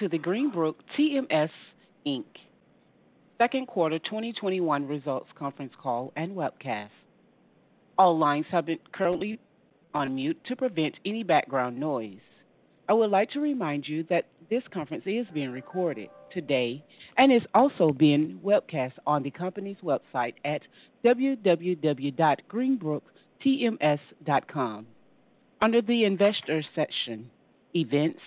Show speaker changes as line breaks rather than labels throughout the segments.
To the Greenbrook TMS Inc. Second Quarter 2021 Results Conference Call and Webcast. All lines have been currently on mute to prevent any background noise. I would like to remind you that this conference is being recorded today and is also being webcast on the company's website at www.greenbrooktms.com under the Investors section, Events.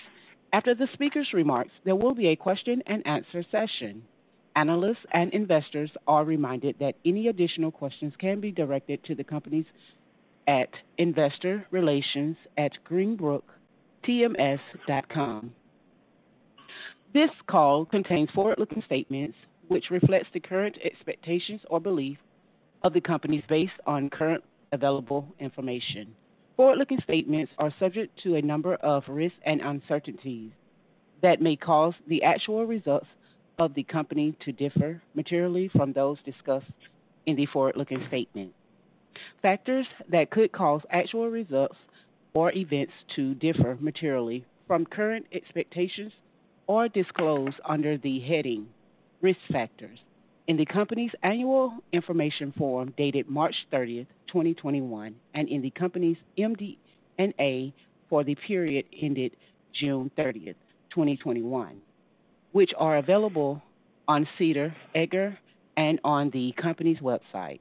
After the speaker's remarks, there will be a question and answer session. Analysts and investors are reminded that any additional questions can be directed to the companies at investor relations at greenbrooktms.com. This call contains forward-looking statements which reflects the current expectations or belief of the companies based on current available information. Forward-looking statements are subject to a number of risks and uncertainties that may cause the actual results of the company to differ materially from those discussed in the forward-looking statement. Factors that could cause actual results or events to differ materially from current expectations are disclosed under the heading Risk Factors in the company's annual information form dated March 30th, 2021, and in the company's MD&A for the period ended June 30th, 2021, which are available on SEDAR, EDGAR, and on the company's website.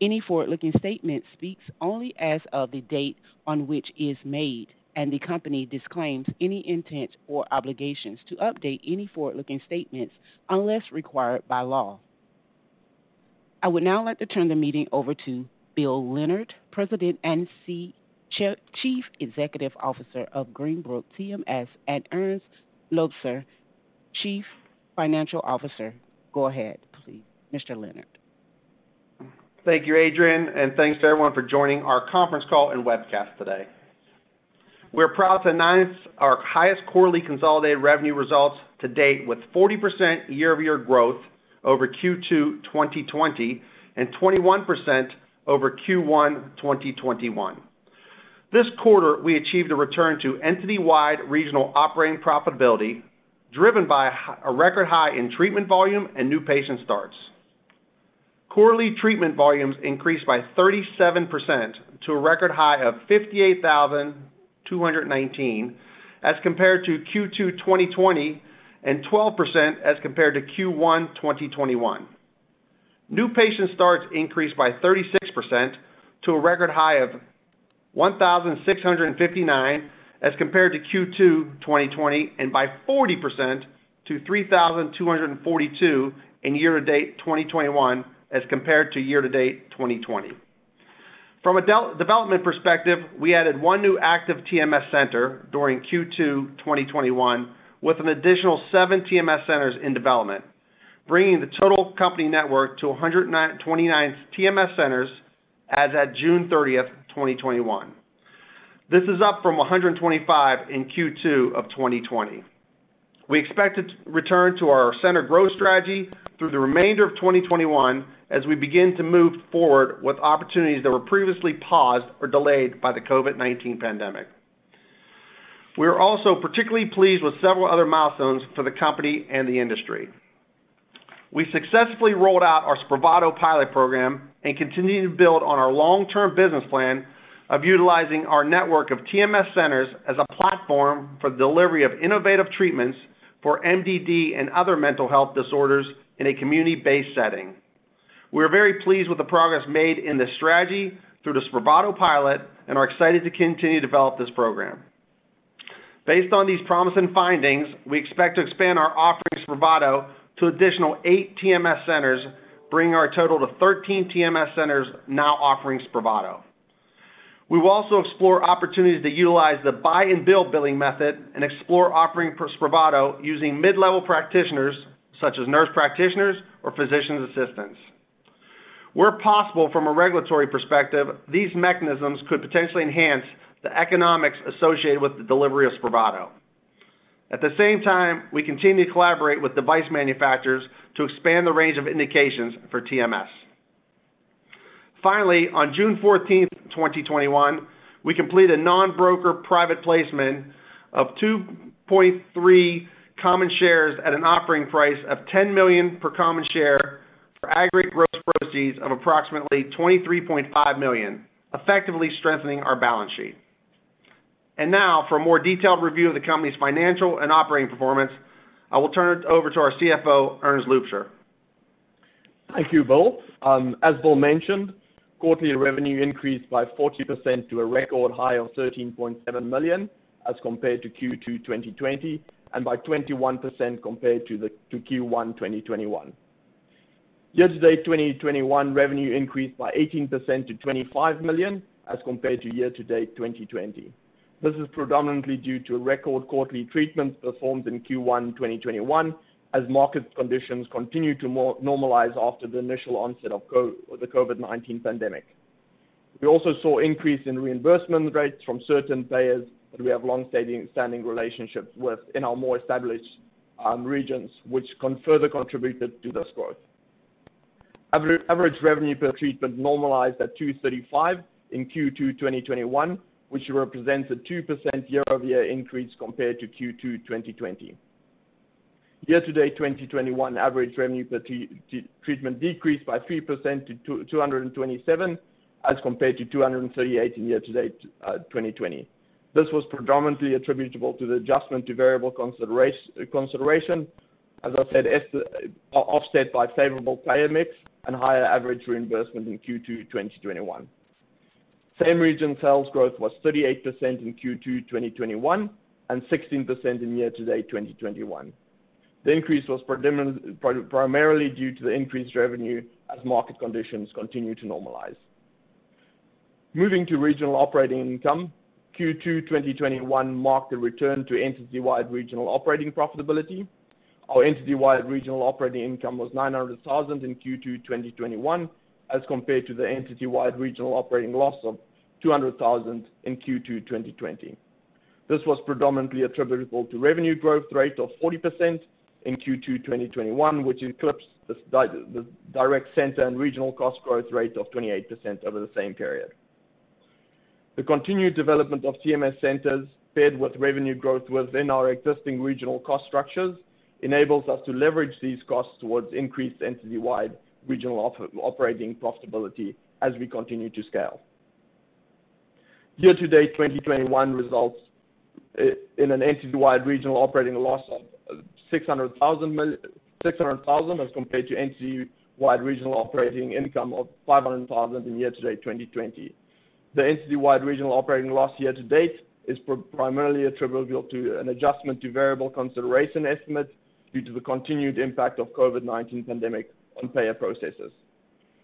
Any forward-looking statement speaks only as of the date on which is made, and the company disclaims any intent or obligations to update any forward-looking statements unless required by law. I would now like to turn the meeting over to Bill Leonard, President and Chief Executive Officer of Greenbrook TMS, and Erns Loubser, Chief Financial Officer. Go ahead, please, Mr. Leonard.
Thank you, Adrienne, and thanks to everyone for joining our conference call and webcast today. We're proud to announce our highest quarterly consolidated revenue results to date with 40% year-over-year growth over Q2 2020 and 21% over Q1 2021. This quarter, we achieved a return to entity-wide regional operating profitability, driven by a record high in treatment volume and new patient starts. Quarterly treatment volumes increased by 37% to a record high of 58,219 as compared to Q2 2020 and 12% as compared to Q1 2021. New patient starts increased by 36% to a record high of 1,659 as compared to Q2 2020 and by 40% to 3,242 in year-to-date 2021 as compared to year-to-date 2020. From a development perspective, we added one new active TMS center during Q2 2021 with an additional seven TMS centers in development, bringing the total company network to 129 TMS centers as at June 30th, 2021. This is up from 125 in Q2 of 2020. We expect to return to our center growth strategy through the remainder of 2021 as we begin to move forward with opportunities that were previously paused or delayed by the COVID-19 pandemic. We are also particularly pleased with several other milestones for the company and the industry. We successfully rolled out our Spravato pilot program and continue to build on our long-term business plan of utilizing our network of TMS centers as a platform for the delivery of innovative treatments for MDD and other mental health disorders in a community-based setting. We are very pleased with the progress made in this strategy through the Spravato pilot and are excited to continue to develop this program. Based on these promising findings, we expect to expand our offering Spravato to additional eight TMS centers, bringing our total to 13 TMS centers now offering Spravato. We will also explore opportunities to utilize the buy and bill billing method and explore offering Spravato using mid-level practitioners such as nurse practitioners or physician assistants. Where possible from a regulatory perspective, these mechanisms could potentially enhance the economics associated with the delivery of Spravato. At the same time, we continue to collaborate with device manufacturers to expand the range of indications for TMS. Finally, on June 14, 2021, we completed a non-broker private placement of 2.3 common shares at an offering price of 10 million per common share for aggregate gross proceeds of approximately 23.5 million, effectively strengthening our balance sheet. And now, for a more detailed review of the company's financial and operating performance, I will turn it over to our CFO, Erns Loubser.
Thank you, Bill. Um, as Bill mentioned, quarterly revenue increased by 40% to a record high of 13.7 million as compared to Q2 2020, and by 21% compared to Q1 2021. Year-to-date 2021 revenue increased by 18% to 25 million as compared to year-to-date 2020. This is predominantly due to record quarterly treatments performed in Q1 2021 as market conditions continue to normalize after the initial onset of the COVID-19 pandemic. We also saw increase in reimbursement rates from certain payers that we have long-standing relationships with in our more established um, regions, which further contributed to this growth. Average revenue per treatment normalized at 235 in Q2 2021, which represents a 2% year-over-year increase compared to Q2 2020. Year-to-date 2021 average revenue per treatment decreased by 3% to 227 as compared to 238 in year-to-date uh, 2020. This was predominantly attributable to the adjustment to variable consideration, as I said, offset by favorable payer mix and higher average reimbursement in Q2 2021. Same-region sales growth was 38% in Q2 2021 and 16% in year-to-date 2021. The increase was primarily due to the increased revenue as market conditions continue to normalize. Moving to regional operating income, Q2 2021 marked a return to entity-wide regional operating profitability. Our entity-wide regional operating income was 900,000 in Q2 2021 as compared to the entity-wide regional operating loss of 200,000 in Q2 2020. This was predominantly attributable to revenue growth rate of 40% in Q2 2021, which eclipsed the direct center and regional cost growth rate of 28% over the same period. The continued development of TMS centers paired with revenue growth within our existing regional cost structures enables us to leverage these costs towards increased entity-wide regional operating profitability as we continue to scale. Year-to-date 2021 results eh, in an entity-wide regional operating loss of $600,000 as compared to entity-wide regional operating income of 500,000 in year-to-date 2020. The entity-wide regional operating loss year-to-date is primarily attributable to an adjustment to variable consideration estimates due to the continued impact of COVID-19 pandemic on payer processes.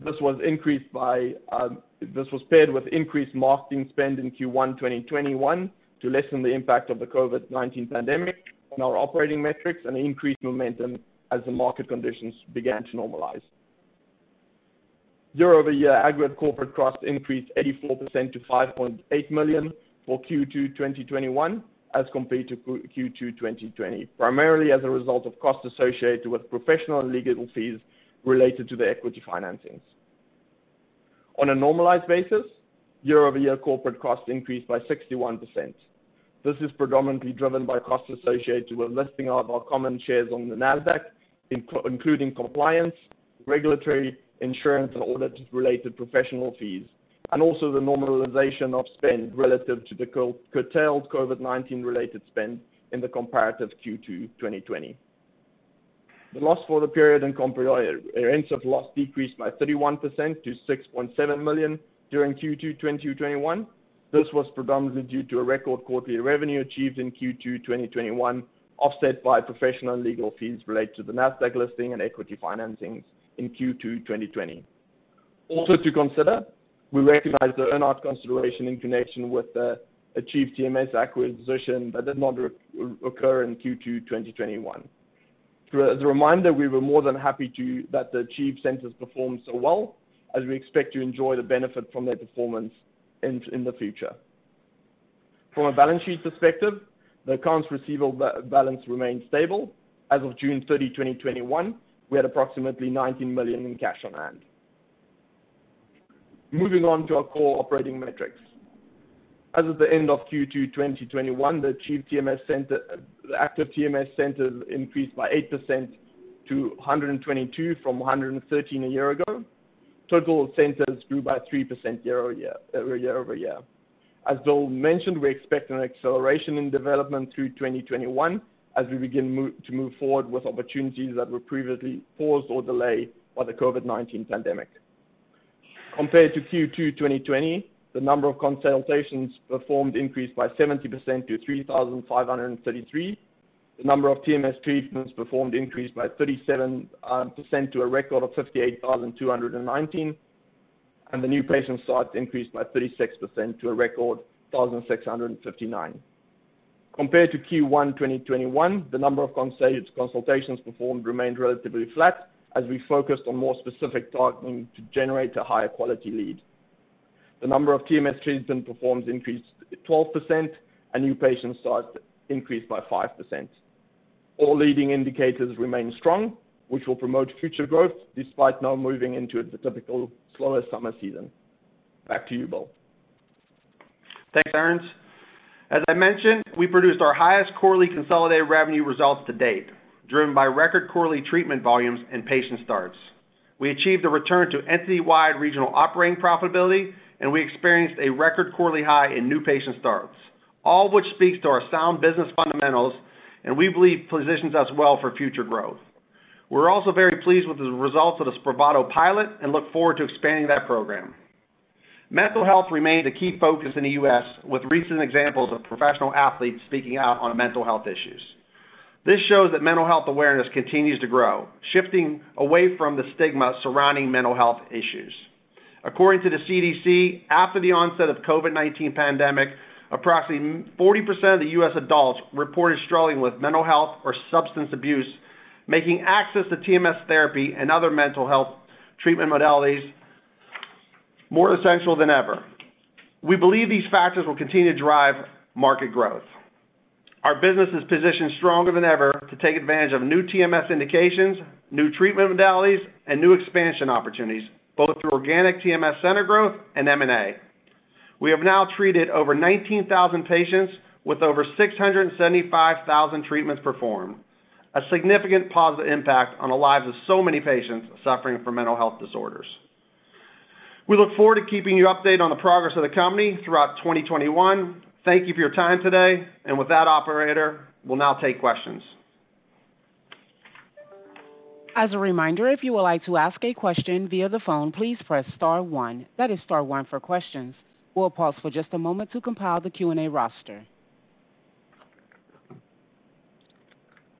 This was increased by uh this was paired with increased marketing spend in Q1 2021 to lessen the impact of the COVID-19 pandemic on our operating metrics and increased momentum as the market conditions began to normalize. Year-over-year aggregate corporate costs increased 84% to 5.8 million for Q2 2021 as compared to Q2 2020, primarily as a result of costs associated with professional and legal fees related to the equity financings. On a normalized basis, year-over-year corporate costs increased by 61%. This is predominantly driven by costs associated with listing of our common shares on the Nasdaq, including compliance, regulatory, insurance, and audit-related professional fees, and also the normalization of spend relative to the curtailed COVID-19 related spend in the comparative Q2 2020. The loss for the period and comprehensive loss decreased by 31% to 6.7 million during Q2 2021. This was predominantly due to a record quarterly revenue achieved in Q2 2021, offset by professional and legal fees related to the Nasdaq listing and equity financings in Q2 2020. Also to consider, we recognize the earn-out consideration in connection with the Achieve TMS acquisition that did not occur in Q2 2021. As a reminder, we were more than happy to that the Achieve centers performed so well, as we expect to enjoy the benefit from their performance in the future. From a balance sheet perspective, the accounts receivable balance remained stable. As of June 30, 2021, we had approximately 19 million in cash on hand. Moving on to our core operating metrics. As of the end of Q2 2021, the active TMS centers increased by 8% to 122 from 113 a year ago. Total centers grew by 3% year-over-year. As Bill mentioned, we expect an acceleration in development through 2021 as we begin to move forward with opportunities that were previously paused or delayed by the COVID-19 pandemic. Compared to Q2 2020, the number of consultations performed increased by 70% to 3,533. The number of TMS treatments performed increased by 37% um, to a record of 58,219, and the new patient starts increased by 36% to a record 1,659. Compared to Q1 2021, the number of consultations performed remained relatively flat as we focused on more specific targeting to generate a higher quality lead. The number of TMS treatments performed increased 12%, and new patient starts increased by 5%. All leading indicators remain strong, which will promote future growth despite now moving into the typical slower summer season. Back to you, Bill.
Thanks, Erns. As I mentioned, we produced our highest quarterly consolidated revenue results to date, driven by record quarterly treatment volumes and patient starts. We achieved a return to entity-wide regional operating profitability, and we experienced a record quarterly high in new patient starts, all of which speaks to our sound business fundamentals and we believe positions us well for future growth. We're also very pleased with the results of the SPRAVATO pilot and look forward to expanding that program. Mental health remains a key focus in the U.S., with recent examples of professional athletes speaking out on mental health issues. This shows that mental health awareness continues to grow, shifting away from the stigma surrounding mental health issues. According to the CDC, after the onset of COVID-19 pandemic, approximately 40% of the U.S. adults reported struggling with mental health or substance abuse, making access to TMS therapy and other mental health treatment modalities more essential than ever. We believe these factors will continue to drive market growth. Our business is positioned stronger than ever to take advantage of new TMS indications, new treatment modalities, and new expansion opportunities, both through organic TMS center growth and M&A. We have now treated over 19,000 patients with over 675,000 treatments performed, a significant positive impact on the lives of so many patients suffering from mental health disorders. We look forward to keeping you updated on the progress of the company throughout 2021. Thank you for your time today. And with that, operator, we'll now take questions.
As a reminder, if you would like to ask a question via the phone, please press star one. That is star one for questions. We'll pause for just a moment to compile the Q&A roster.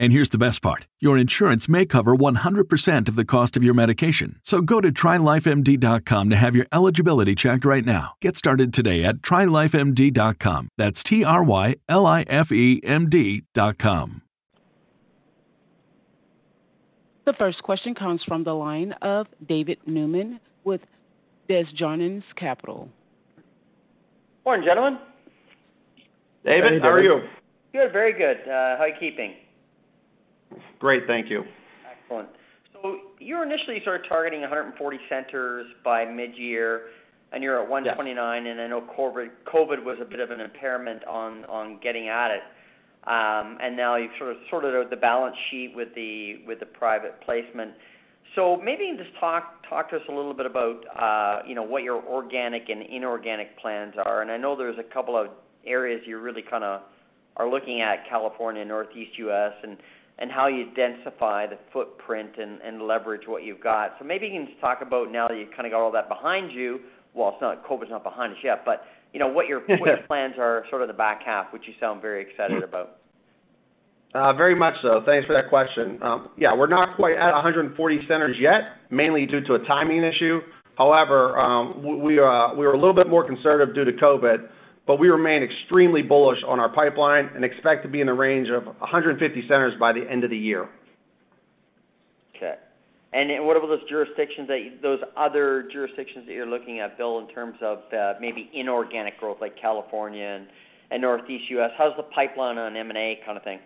And here's the best part your insurance may cover 100% of the cost of your medication. So go to trylifemd.com to have your eligibility checked right now. Get started today at trylifemd.com. That's T R Y L I F E M D.com.
The first question comes from the line of David Newman with Desjardins Capital.
Morning, gentlemen.
David,
Hey,
how are
David.
you?
Good, very good. Uh, how are you keeping?
Great, thank you.
Excellent. So you're initially sort of targeting 140 centers by mid-year, and you're at 129, and I know COVID, COVID was a bit of an impairment on, on getting at it. Um, and now you've sort of sorted out the balance sheet with the with the private placement. So maybe you can just talk talk to us a little bit about uh, you know what your organic and inorganic plans are. And I know there's a couple of areas you really kind of are looking at California, Northeast U.S. and and how you densify the footprint and, and leverage what you've got. So maybe you can just talk about now that you've kind of got all that behind you. Well, it's not COVID's not behind us yet, but you know what your what your plans are, sort of the back half, which you sound very excited about.
Uh, very much so. Thanks for that question. Um, yeah, we're not quite at 140 centers yet, mainly due to a timing issue. However, um, we, uh, we were a little bit more conservative due to COVID, but we remain extremely bullish on our pipeline and expect to be in the range of 150 centers by the end of the year.
Okay. And what about those jurisdictions that those other jurisdictions that you're looking at, Bill, in terms of uh, maybe inorganic growth like California and Northeast U.S.? How's the pipeline on M&A kind of thing?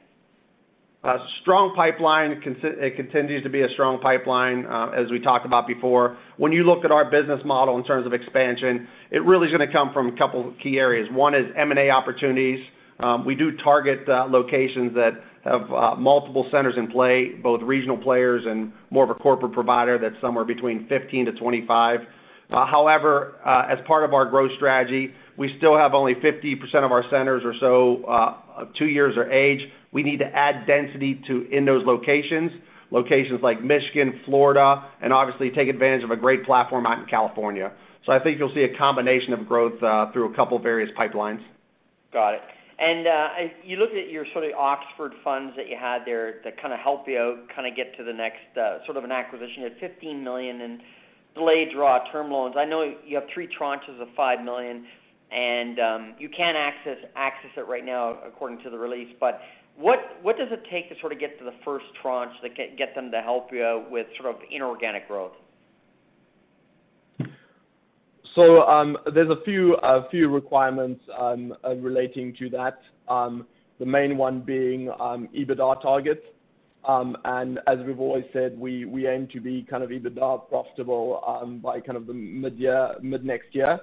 Uh, strong pipeline. It continues to be a strong pipeline, uh, as we talked about before. When you look at our business model in terms of expansion, it really is gonna come from a couple key areas. One is M&A opportunities. Um, We do target uh, locations that have multiple centers in play, both regional players and more of a corporate provider that's somewhere between 15 to 25. Uh, However, as part of our growth strategy, we still have only 50% of our centers or so uh, two years or age. We need to add density to in those locations, locations like Michigan, Florida, and obviously take advantage of a great platform out in California. So I think you'll see a combination of growth uh, through a couple of various pipelines.
Got it. And uh, you look at your sort of Oxford funds that you had there that kind of help you out, kind of get to the next uh, sort of an acquisition. You had 15 million in delayed draw term loans. I know you have three tranches of 5 million, and um, you can access access it right now according to the release. But what what does it take to sort of get to the first tranche that get get them to help you with sort of inorganic growth?
So um, there's a few a few requirements um, uh, relating to that. Um, the main one being um, EBITDA targets. Um, and as we've always said, we, we aim to be kind of EBITDA profitable um, by kind of the mid-year, mid-next year.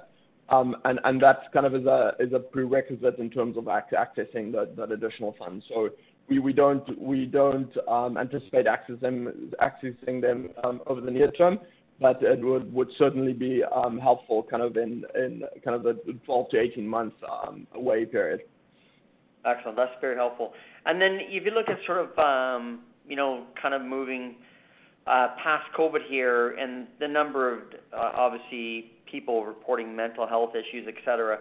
Um, and, and that kind of is a, is a prerequisite in terms of ac- accessing that, additional funds. So we, we don't, we don't um, anticipate accessing them um, over the near term, but it would, would certainly be um, helpful kind of in, in kind of the 12 to 18 months um, away period.
Excellent. That's very helpful. And then if you look at sort of, um, you know, kind of moving past COVID here and the number of, uh, obviously, people reporting mental health issues, et cetera,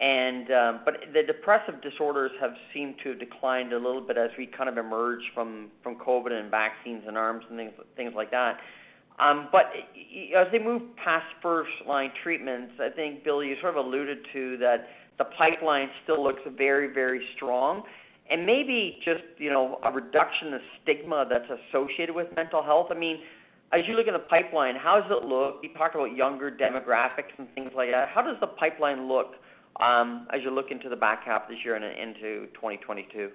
and, um, but the depressive disorders have seemed to have declined a little bit as we kind of emerge from, from COVID and vaccines and arms and things, things like that. Um, but as they move past first line treatments, I think, Bill, you sort of alluded to that the pipeline still looks very, very strong. And maybe just, you know, a reduction of stigma that's associated with mental health. I mean, as you look at the pipeline, how does it look? You talked about younger demographics and things like that. How does the pipeline look um, as you look into the back half of this year and into 2022?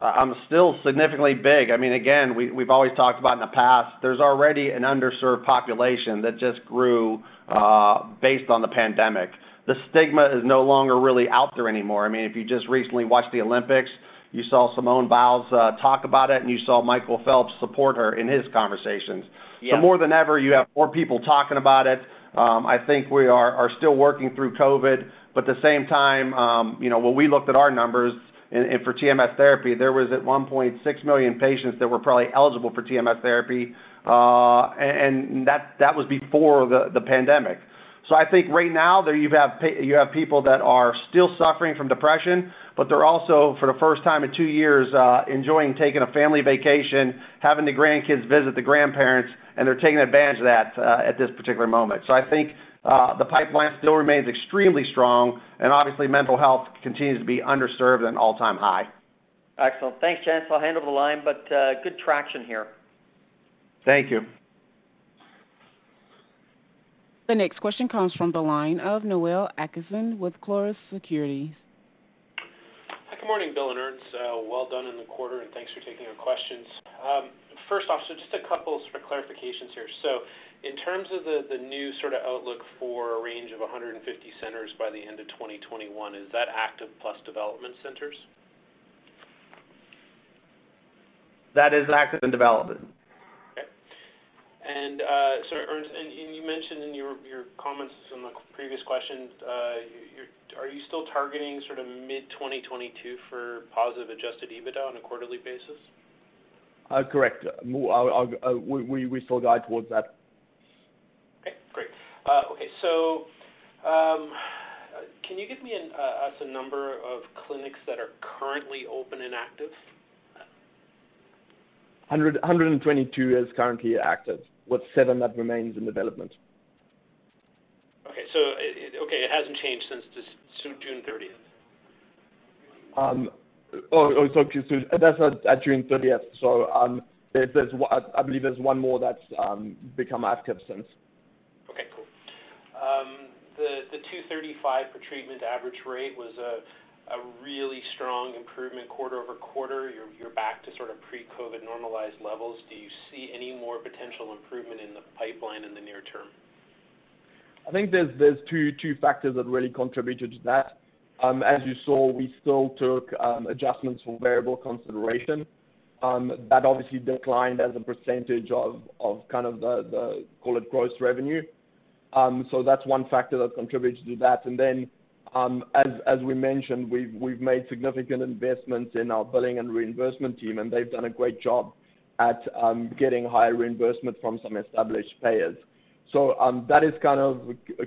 Uh, I'm still significantly big. I mean, again, we, we've always talked about in the past, there's already an underserved population that just grew uh, based on the pandemic. The stigma is no longer really out there anymore. I mean, if you just recently watched the Olympics, you saw Simone Biles uh, talk about it, and you saw Michael Phelps support her in his conversations.
Yeah.
So more than ever, you have more people talking about it. Um, I think we are, are still working through COVID, but at the same time, um, you know, when we looked at our numbers, and, and for TMS therapy, there was at 1.6 million patients that were probably eligible for TMS therapy, uh, and, and that that was before the, the pandemic. So I think right now there you have you have people that are still suffering from depression, but they're also, for the first time in two years, uh, enjoying taking a family vacation, having the grandkids visit the grandparents, and they're taking advantage of that uh, at this particular moment. So I think uh, the pipeline still remains extremely strong, and obviously mental health continues to be underserved at an all-time high.
Excellent. Thanks, Jens. I'll hand over the line, but uh, good traction here.
Thank you.
The next question comes from the line of Noel Atkinson with Clarus Securities.
Hi, good morning, Bill and Ernst. Uh, well done in the quarter, and thanks for taking our questions. Um, first off, so just a couple sort of clarifications here. So in terms of the, the new sort of outlook for a range of 150 centers by the end of 2021, is that active plus development centers?
That is active and development.
And uh, so, Ernst, and you mentioned in your your comments in the previous question, uh, are you still targeting sort of mid-2022 for positive adjusted EBITDA on a quarterly basis?
Uh, correct. We we still guide towards that.
Okay, great. Okay, so, um, can you give me us a number of clinics that are currently open and active?
122 is currently active with seven that remains in development.
Okay. so It okay, it hasn't changed since June 30th?
Um, oh, oh, so that's at June 30th. So um, there's I believe there's one more that's um, become active since.
Okay, cool. The 235 per treatment average rate was a really strong improvement quarter-over-quarter. You're back to sort of pre-COVID normalized levels. Do you see any more potential improvement in the pipeline in the near term?
I think there's two factors that really contributed to that. Um, as you saw, we still took um, adjustments for variable consideration. Um, that obviously declined as a percentage of kind of the, call it, gross revenue. So That's one factor that contributed to that. Um, as we mentioned, we've made significant investments in our billing and reimbursement team, and they've done a great job at um, getting higher reimbursement from some established payers. So um, That is kind of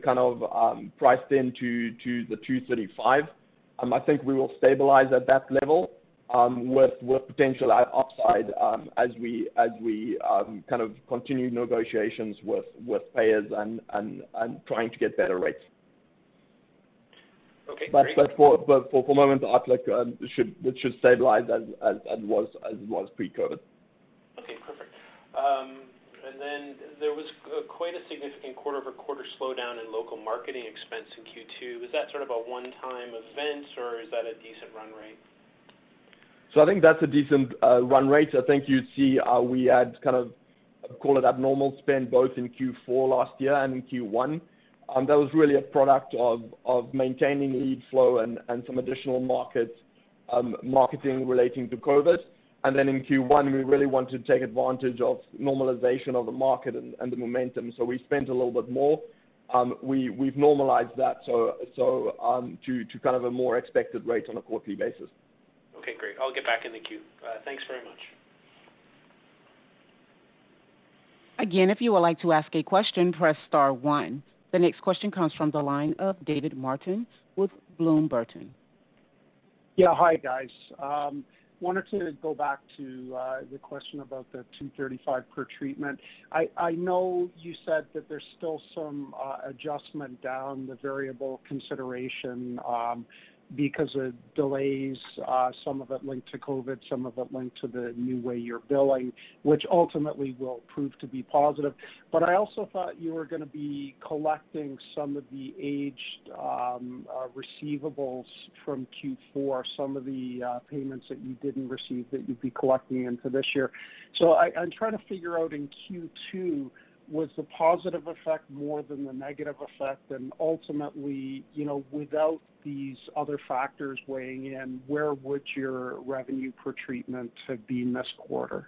kind of priced into to the 235. I think we will stabilize at that level, with potential upside, as we as we kind of continue negotiations with payers and and trying to get better rates.
Okay, great.
For the moment, the outlook um, should stabilize as as and was as it was pre-COVID.
Okay, perfect. Um, and then There was quite a significant quarter-over-quarter slowdown in local marketing expense in Q2. Is that sort of a one-time event, or is that a decent run rate?
So I think that's a decent uh, run rate. I think you'd see uh, we had kind of, call it abnormal spend both in Q4 last year and in Q1. Um, that was really a product of maintaining lead flow and some additional um, marketing relating to COVID. And then In Q1, we really wanted to take advantage of normalization of the market and the momentum. So We spent a little bit more. Um, we've normalized that so to kind of a more expected rate on a quarterly basis.
Okay, great. I'll get back in the queue. Uh, thanks very much.
Again, if you would like to ask a question, press star one. The next question comes from the line of David Martin with Bloom Burton.
Yeah. Hi, guys. Um, wanted to go back to uh, the question about the 235 per treatment. I know you said that there's still some uh, adjustment down the variable consideration. Because of delays, uh, some of it linked to COVID, some of it linked to the new way you're billing, which ultimately will prove to be positive. But I also thought you were going to be collecting some of the aged um, uh, receivables from Q4, some of the uh, payments that you didn't receive that you'd be collecting into this year. So I, I'm trying to figure out in Q2 was the positive effect more than the negative effect? And ultimately, you know, without these other factors weighing in, where would your revenue per treatment have been this quarter?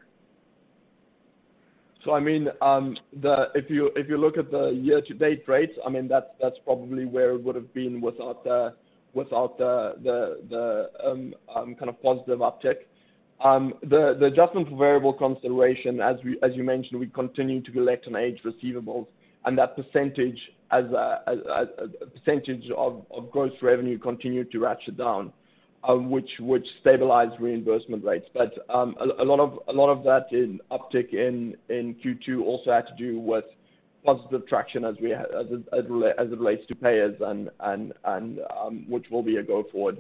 So I mean, um, if you look at the year-to-date rates, I mean, that's that's probably where it would have been without the without the um, um, kind of positive uptick. Um, the adjustment for variable consideration, as you mentioned, we continue to collect on aged receivables, and that percentage as a percentage of gross revenue continued to ratchet down. which which stabilized reimbursement rates. But um a lot of a lot of that in uptick in in Q2 also had to do with positive traction as we as it relates to payers and and um which will be a go-forward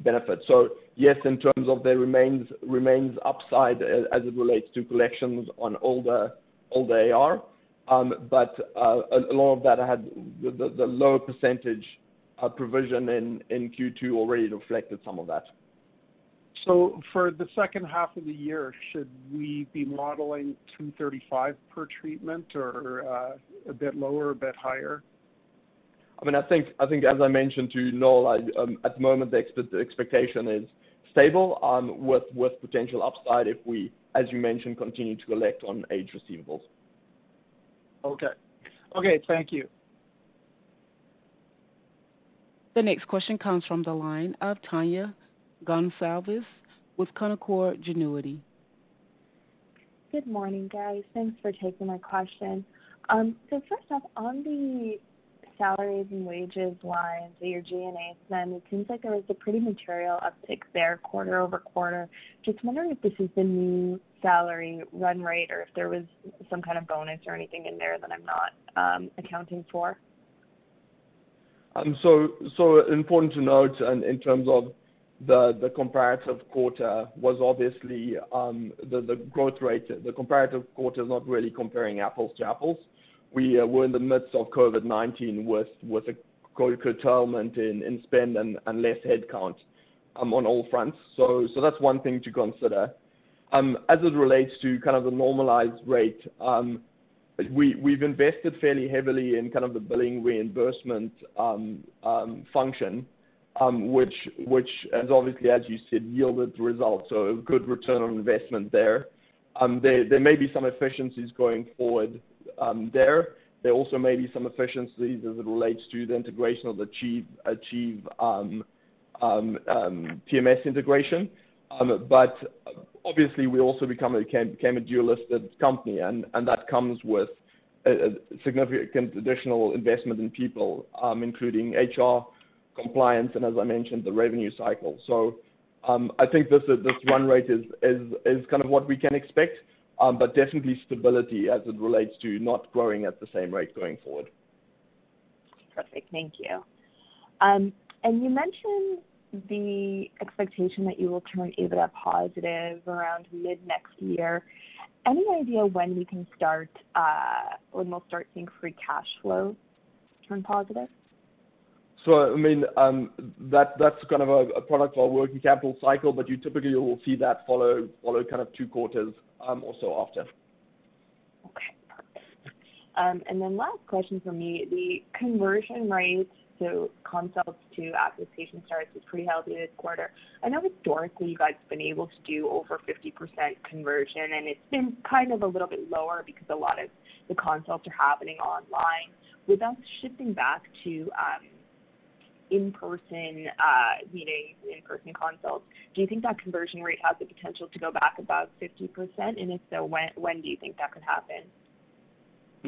benefit. So yes, in terms of there remains remains upside as it relates to collections on older AR. Um, but uh, a lot of that had the lower percentage uh, provision in Q2 already reflected some of that.
So for the second half of the year, should we be modeling 235 per treatment or uh, a bit lower, a bit higher?
I mean, I think I think as I mentioned to Noel, um, at the moment, the expectation is stable um with with potential upside if we, as you mentioned, continue to collect on aged receivables.
Okay. Okay, Thank you.
The next question comes from the line of Tania Gonsalves with Canaccord Genuity.
Good morning, guys. Thanks for taking my question. Um, so First off, on the salaries and wages lines your G&A spend, it seems like there was a pretty material uptick there quarter-over-quarter. Just wondering if this is the new salary run rate or if there was some kind of bonus or anything in there that I'm not accounting for.
Um so so important to note and in terms of the the comparative quarter was obviously um the growth rate. The comparative quarter is not really comparing apples to apples. We were in the midst of COVID-19 with a curtailment in spend and less headcount on all fronts. So so that's one thing to consider. Um as it relates to kind of the normalized rate, um we've invested fairly heavily in kind of the billing reimbursement um um function, um which which has obviously, as you said, yielded results. So a good return on investment there. Um there. There may be some efficiencies going forward Um, there. There also may be some efficiencies as it relates to the integration of the Achieve um, um, TMS integration. But obviously, we also became a dual-listed company, and that comes with a significant additional investment in people, including HR, compliance, and as I mentioned, the revenue cycle. So I think this this run rate is is is kind of what we can expect, but definitely stability as it relates to not growing at the same rate going forward.
Perfect. Thank you. Um and you mentioned the expectation that you will turn EBITDA positive around mid-next year. Any idea when we can start when we'll start seeing free cash flow turn positive?
So I mean, um, that's kind of a product of our working capital cycle, but you typically will see that follow kind of two quarters um, or so after.
Okay, perfect. Um, and then last question from me, the conversion rate, so consults to active patient starts was pretty healthy this quarter. I know historically you guys have been able to do over 50% conversion, and it's been kind of a little bit lower because a lot of the consults are happening online. With us shifting back to in-person uh, meetings, in-person consults, do you think that conversion rate has the potential to go back above 50%? And if so, when do you think that could happen?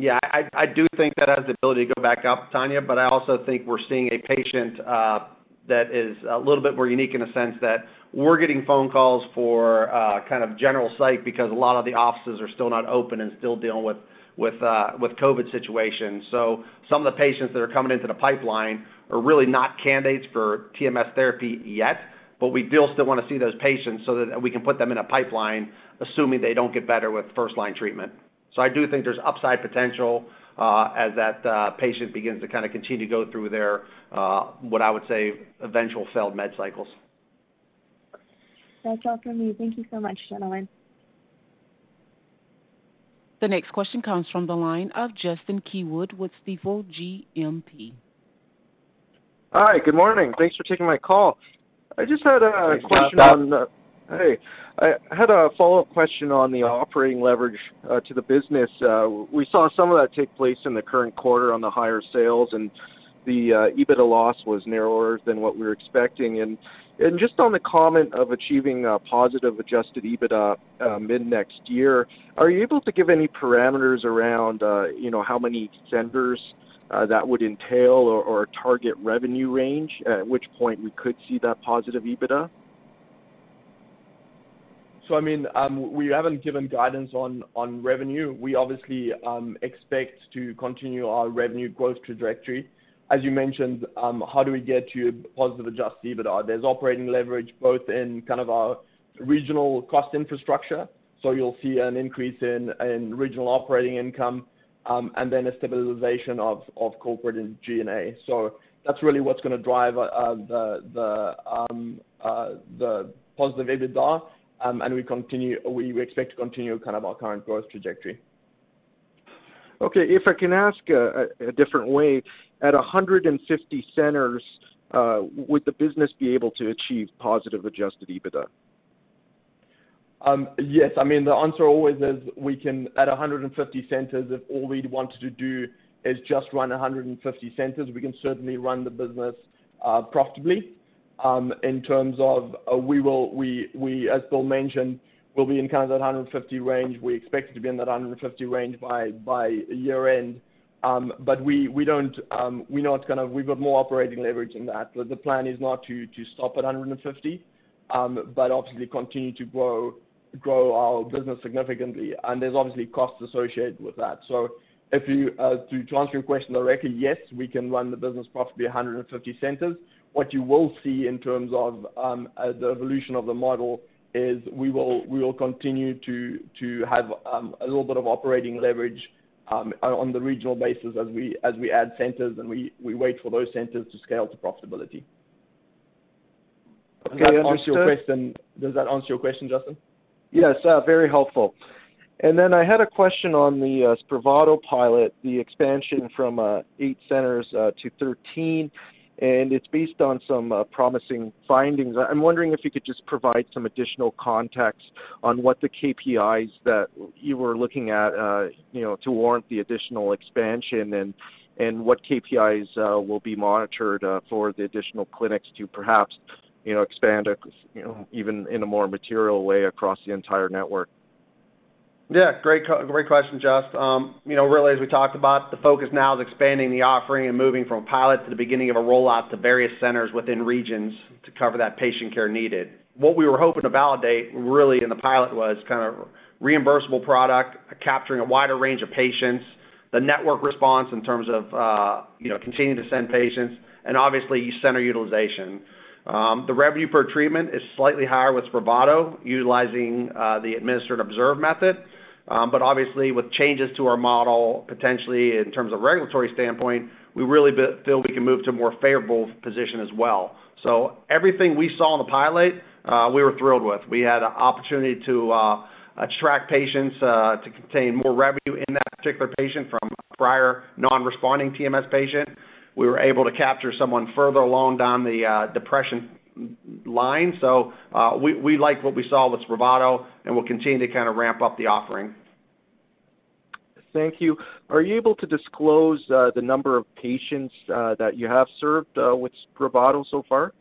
Yeah, I do think that has the ability to go back up, Tania, but I also think we're seeing a patient uh, that is a little bit more unique in a sense that we're getting phone calls for uh, kind of general psych because a lot of the offices are still not open and still dealing with COVID situations. So some of the patients that are coming into the pipeline are really not candidates for TMS therapy yet, but we still want to see those patients so that we can put them in a pipeline, assuming they don't get better with first-line treatment. So I do think there's upside potential uh, as that uh, patient begins to kind of continue to go through their, uh, what I would say, eventual failed med cycles.
That's all for me. Thank you so much, gentlemen.
The next question comes from the line of Justin Keywood with Stifel GMP.
Hi, good morning. Thanks for taking my call.
I just had a Thanks, Justin.
Hey. I had a follow-up question on the operating leverage uh, to the business. Uh, we saw some of that take place in the current quarter on the higher sales, and the uh, EBITDA loss was narrower than what we were expecting. And and just on the comment of achieving a positive adjusted EBITDA mid-next year, are you able to give any parameters around uh, you know, how many centers that would entail or target revenue range, at which point we could see that positive EBITDA?
So I mean, um, we haven't given guidance on on revenue. We obviously um, expect to continue our revenue growth trajectory. As you mentioned, um, how do we get to positive adjusted EBITDA? There's operating leverage both in kind of our regional cost infrastructure. So you'll see an increase in in regional operating income, Um, and then a stabilization of of corporate and G&A. So that's really what's gonna drive uh the um, uh, positive EBITDA. Um, and we continue we expect to continue kind of our current growth trajectory.
Okay. If I can ask a different way, at 150 centers, uh, would the business be able to achieve positive adjusted EBITDA?
Yes. I mean, the answer always is we can at 150 centers, if all we'd wanted to do is just run 150 centers, we can certainly run the business uh, profitably. Um, In terms of, uh, we, will, we, we, as Bill mentioned, will be in kind of that 150 range. We expect to be in that 150 range by by year-end. Um, but we we don't, we're not gonna. We've got more operating leverage than that. The plan is not to, to stop at 150, but obviously continue to grow our business significantly. And there's obviously costs associated with that. So if you uh, to answer your question directly, yes, we can run the business profitably 150 centers. What you will see in terms of um, uh, the evolution of the model is we will we will continue to have um, a little bit of operating leverage um, on the regional basis as we as we add centers and we wait for those centers to scale to profitability.
Okay. Understood.
Question does that answer your question, Justin?
Yes, uh, very helpful. And then I had a question on the uh, Spravato pilot, the expansion from uh, 8 centers to 13, and it's based on some promising findings. I'm wondering if you could just provide some additional context on what the KPIs that you were looking at, you know, to warrant the additional expansion and and what KPIs will be monitored for the additional clinics to perhaps, you know, expand, you know, even in a more material way across the entire network.
Yeah, great question, Justin. Um, you know, really, as we talked about, the focus now is expanding the offering and moving from a pilot to the beginning of a rollout to various centers within regions to cover that patient care needed. What we were hoping to validate really in the pilot was kind of reimbursable product, capturing a wider range of patients, the network response in terms of, uh, you know, continuing to send patients, and obviously center utilization. Um, the revenue per treatment is slightly higher with Spravato utilizing uh, the administered observed method. Um, but obviously with changes to our model, potentially in terms of regulatory standpoint, we really feel we can move to a more favorable position as well. So everything we saw in the pilot, uh, we were thrilled with. We had an opportunity to uh, attract patients to contain more revenue in that particular patient from a prior non-responding TMS patient. We were able to capture someone further along down the uh, depression line. So, uh, we like what we saw with Spravato, and we'll continue to kind of ramp up the offering.
Thank you. Are you able to disclose uh, the number of patients that you have served with Spravato so far?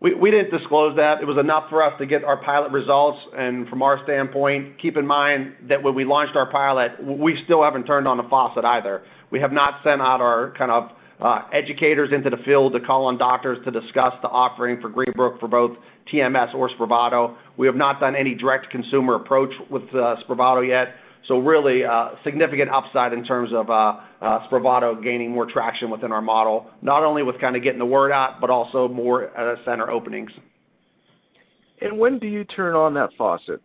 We didn't disclose that. It was enough for us to get our pilot results. And from our standpoint, keep in mind that when we launched our pilot, we still haven't turned on the faucet either. We have not sent out our kind of Uh, educators into the field to call on doctors to discuss the offering for Greenbrook for both TMS or Spravato. We have not done any direct consumer approach with uh, Spravato yet. So really, uh, significant upside in terms of Spravato gaining more traction within our model, not only with kind of getting the word out, but also more center openings.
And when do you turn on that faucet?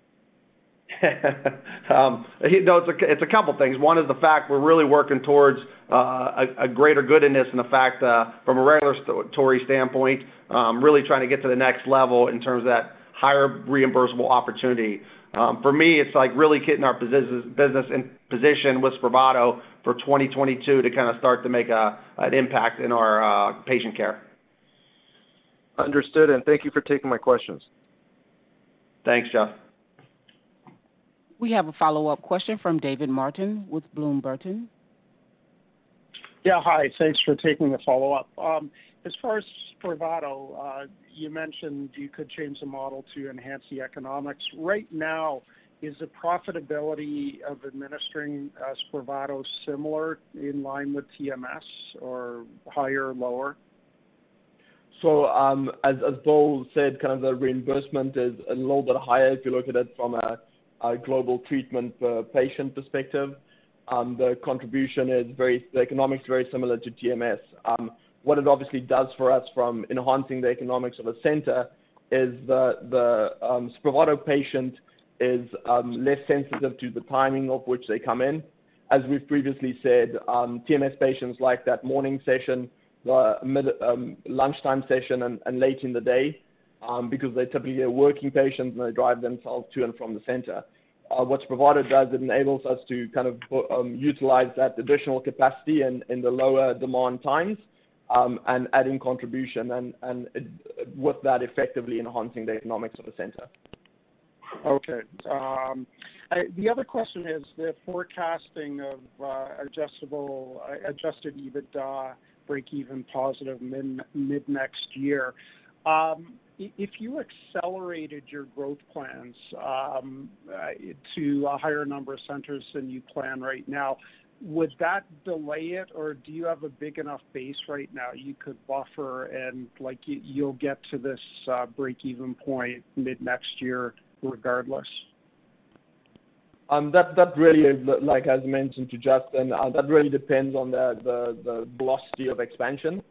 Um, you know, it's a couple things. One is the fact we're really working towards uh, a greater goodness in this and the fact uh, from a regulatory standpoint, um, really trying to get to the next level in terms of that higher reimbursable opportunity. Um, for me, it's like really getting our business in position with Spravato for 2022 to kind of start to make an impact in our uh, patient care.
Understood, and thank you for taking my questions.
Thanks, Jeff.
We have a follow-up question from David Martin with Bloom Burton.
Yeah. Hi. Thanks for taking the follow-up. Um, as far as Spravato, uh, you mentioned you could change the model to enhance the economics. Right now, is the profitability of administering uh, Spravato similar in line with TMS or higher or lower?
So, um, as Bill said, kind of the reimbursement is a little bit higher if you look at it from a global treatment per patient perspective. Um, the contribution is very, the economics very similar to TMS. Um, what it obviously does for us from enhancing the economics of a center is the um, Spravato patient is less sensitive to the timing of which they come in. As we've previously said, TMS patients like that morning session, the lunchtime session and late in the day, Um, because they typically are working patients, and they drive themselves to and from the center. Uh, what Spravato does, it enables us to kind of um, utilize that additional capacity in in the lower demand times, um, and adding contribution and and with that effectively enhancing the economics of the center.
Okay. The other question is the forecasting of uh, adjustable, uh, adjusted EBITDA break even positive mid-next year. If you accelerated your growth plans um, uh, to a higher number of centers than you plan right now, would that delay it, or do you have a big enough base right now you could buffer and like you'll get to this uh breakeven point mid-next year regardless?
Um, that that really like as mentioned to Justin, uh, that really depends on the the velocity of expansion.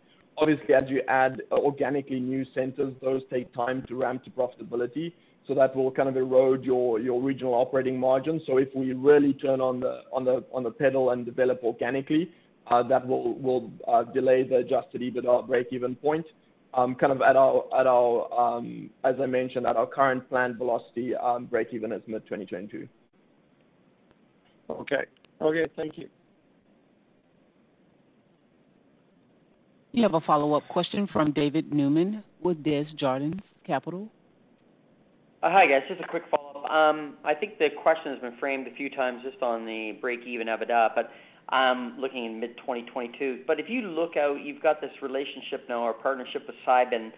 Obviously, as you add uh, organically new centers, those take time to ramp to profitability. So that will kind of erode your your regional operating margin. So if we really turn on the on the on the pedal and develop organically, uh, that will will uh, delay the adjusted EBITDA breakeven point. Um, kind of at our, at our um as I mentioned, at our current planned velocity, um, breakeven is mid-2022.
Okay. Okay. Thank you.
You have a follow-up question from David Newman with Desjardins Capital.
Uh, hi, guys. Just a quick follow-up. Um, I think the question has been framed a few times just on the breakeven EBITDA, but I'm looking in mid-2022. But If you look out, you've got this relationship now or partnership with Cybin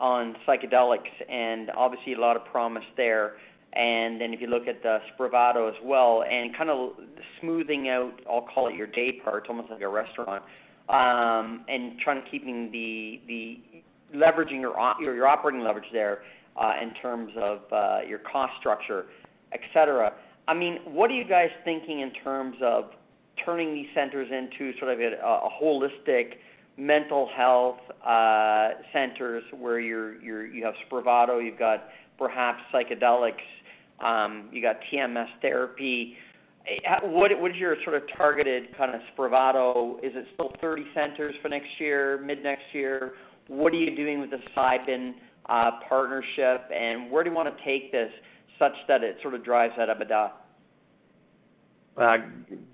on psychedelics, and obviously a lot of promise there. And then if you look at the Spravato as well and kind of smoothing out, I'll call it your day part, almost like a restaurant, Um, and trying to keeping the leveraging your your your operating leverage there, uh, in terms of uh, your cost structure, et cetera. I mean, what are you guys thinking in terms of turning these centers into sort of a holistic mental health uh, centers where you have Spravato, you've got perhaps psychedelics, um, you got TMS therapy. Eh, uh, what is your sort of targeted kind of Spravato? Is it still 30 centers for next year, mid-next year? What are you doing with the Cybin uh, partnership, and where do you want to take this such that it sort of drives that EBITDA?
Uh,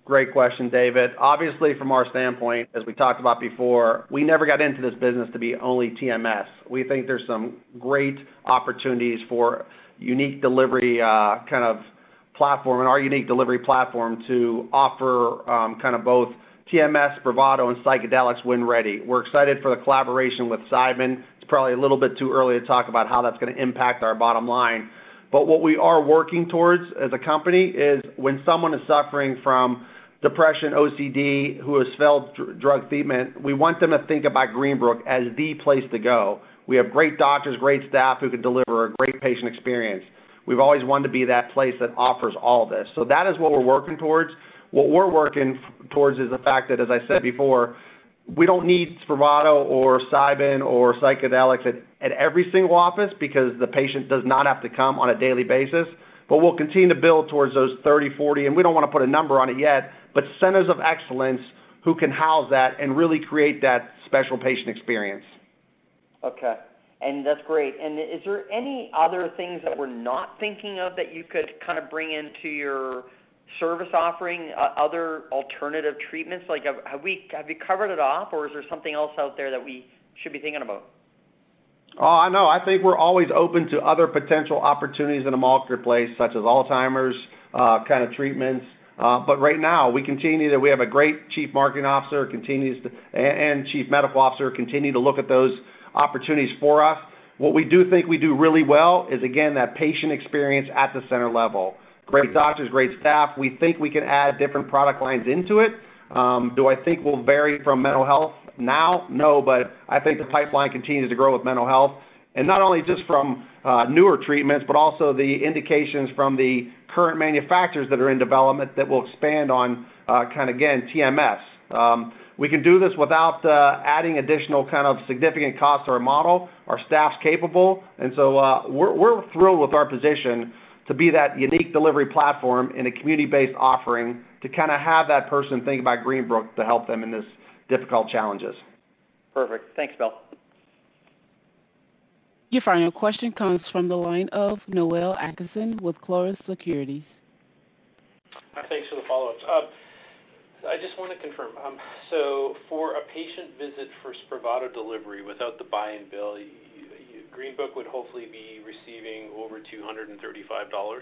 great question, David. Obviously, from our standpoint, as we talked about before, we never got into this business to be only TMS. We think there's some great opportunities for unique delivery kind of platform and our unique delivery platform to offer um kind of both TMS, Spravato, and psychedelics when ready. We're excited for the collaboration with Cybin. It's probably a little bit too early to talk about how that's going to impact our bottom line. But what we are working towards as a company is when someone is suffering from depression, OCD, who has failed drug treatment, we want them to think about Greenbrook as the place to go. We have great doctors, great staff who can deliver a great patient experience. We've always wanted to be that place that offers all this. So that is what we're working towards. What we're working towards is the fact that, as I said before, we don't need Spravato or Cybin or psychedelics at every single office because the patient does not have to come on a daily basis. But we'll continue to build towards those 30, 40, and we don't want to put a number on it yet, but centers of excellence who can house that and really create that special patient experience.
Okay. And that's great. And is there any other things that we're not thinking of that you could kind of bring into your service offering, other alternative treatments? Like have we have you covered it off, or is there something else out there that we should be thinking about?
Oh, I know. I think we're always open to other potential opportunities in the marketplace, such as Alzheimer's kind of treatments. Uh, but right now, we continue to. We have a great chief marketing officer continues to and chief medical officer continue to look at those opportunities for us. What we do think we do really well is, again, that patient experience at the center level. Great doctors, great staff. We think we can add different product lines into it. Um, do I think we'll vary from mental health now? No, but I think the pipeline continues to grow with mental health, and not only just from uh, newer treatments, but also the indications from the current manufacturers that are in development that will expand on uh, kind of, again, TMS. Um, We can do this without uh, adding additional kind of significant costs to our model. Our staff's capable, and so uh, we're thrilled with our position to be that unique delivery platform in a community-based offering to kind of have that person think about Greenbrook to help them in this difficult challenges.
Perfect. Thanks, Bill.
Your final question comes from the line of Noel Atkinson with Clarus Securities.
Thanks for the follow-ups. Um, I just want to confirm. Um, so for a patient visit for Spravato delivery without the buy and bill, Greenbrook would hopefully be receiving over $235?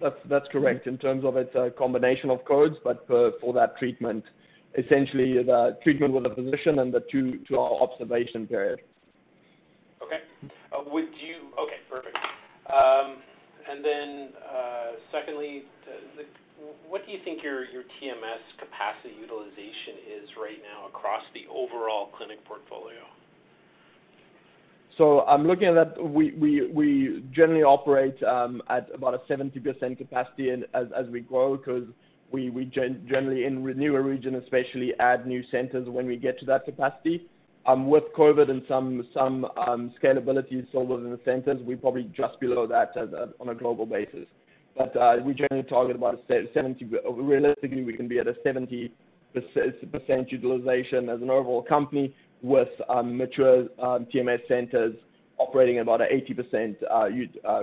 That's that's correct in terms of its a combination of codes, but for that treatment, essentially the treatment with a physician and the two-hour observation period.
Okay. Uh, would you? Okay, perfect. Um, and then uh, secondly, what do you think your your TMS capacity utilization is right now across the overall clinic portfolio?
So I'm looking at that. We we we generally operate at about a 70% capacity and as as we grow because we we generally, in newer regions especially, add new centers when we get to that capacity. Um with COVID and some some um scalability still within the centers, we're probably just below that on a global basis. But uh, we generally target about a 70. Realistically, we can be at a 70% utilization as an overall company with um, mature um, TMS centers operating at about an 80% uh, uh,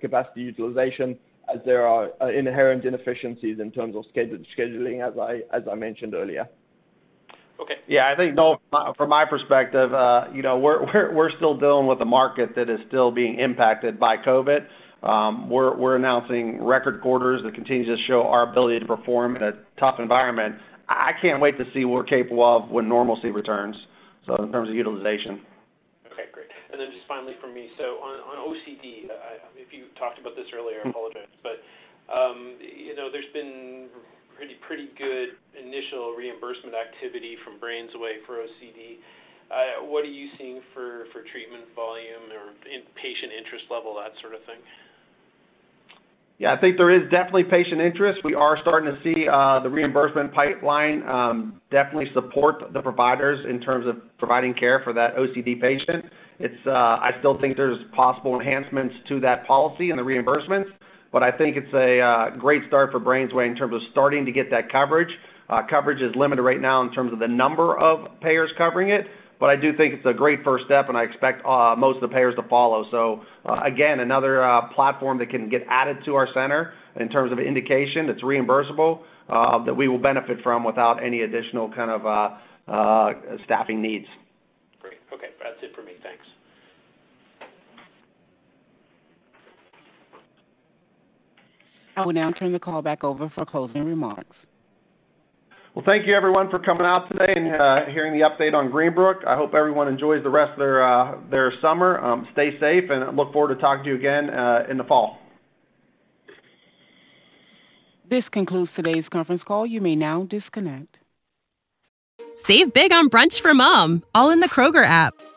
capacity utilization as there are inherent inefficiencies in terms of scheduling, as I as I mentioned earlier.
Okay.
Yeah, I think no. from my perspective, you know, we're we're we're still dealing with a market that is still being impacted by COVID. Um, we're announcing record quarters that continue to show our ability to perform in a tough environment. I can't wait to see what we're capable of when normalcy returns, so in terms of utilization.
Okay, great. And then just finally for me, so on OCD, uh, if you talked about this earlier, I mm-hmm. apologize, but um, you know, there's been pretty good initial reimbursement activity from BrainsWay for OCD. Uh, what are you seeing for treatment volume or patient interest level, that sort of thing?
Yeah, I think there is definitely patient interest. We are starting to see uh, the reimbursement pipeline um, definitely support the providers in terms of providing care for that OCD patient. It's uh I still think there's possible enhancements to that policy and the reimbursements, but I think it's a uh, great start for BrainsWay in terms of starting to get that coverage. Uh, coverage is limited right now in terms of the number of payers covering it, I do think it's a great first step, and I expect uh, most of the payers to follow. So uh, again, another uh, platform that can get added to our center in terms of indication that's reimbursable that we will benefit from without any additional kind of staffing needs.
Great. Okay. That's it for me. Thanks.
I will now turn the call back over for closing remarks.
Well, thank you, everyone, for coming out today and uh, hearing the update on Greenbrook. I hope everyone enjoys the rest of their uh, summer. Um, stay safe, and look forward to talking to you again uh, in the fall.
This concludes today's conference call. You may now disconnect.
Save big on brunch for mom, all in the Kroger app.